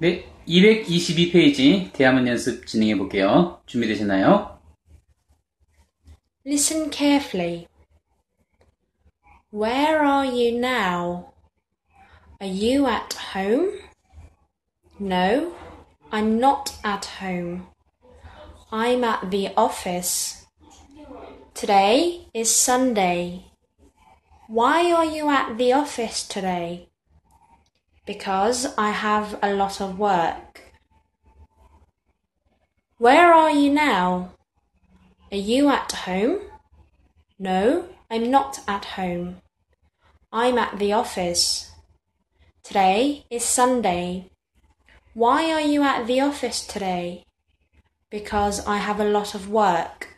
네, 222페이지 대화문 연습 진행해 볼게요. 준비되셨나요? Listen carefully. Where are you now? Are you at home? No, I'm not at home. I'm at the office. Today is Sunday. Why are you at the office today? Because I have a lot of work. Where are you now? Are you at home? No, I'm not at home. I'm at the office. Today is Sunday. Why are you at the office today? Because I have a lot of work.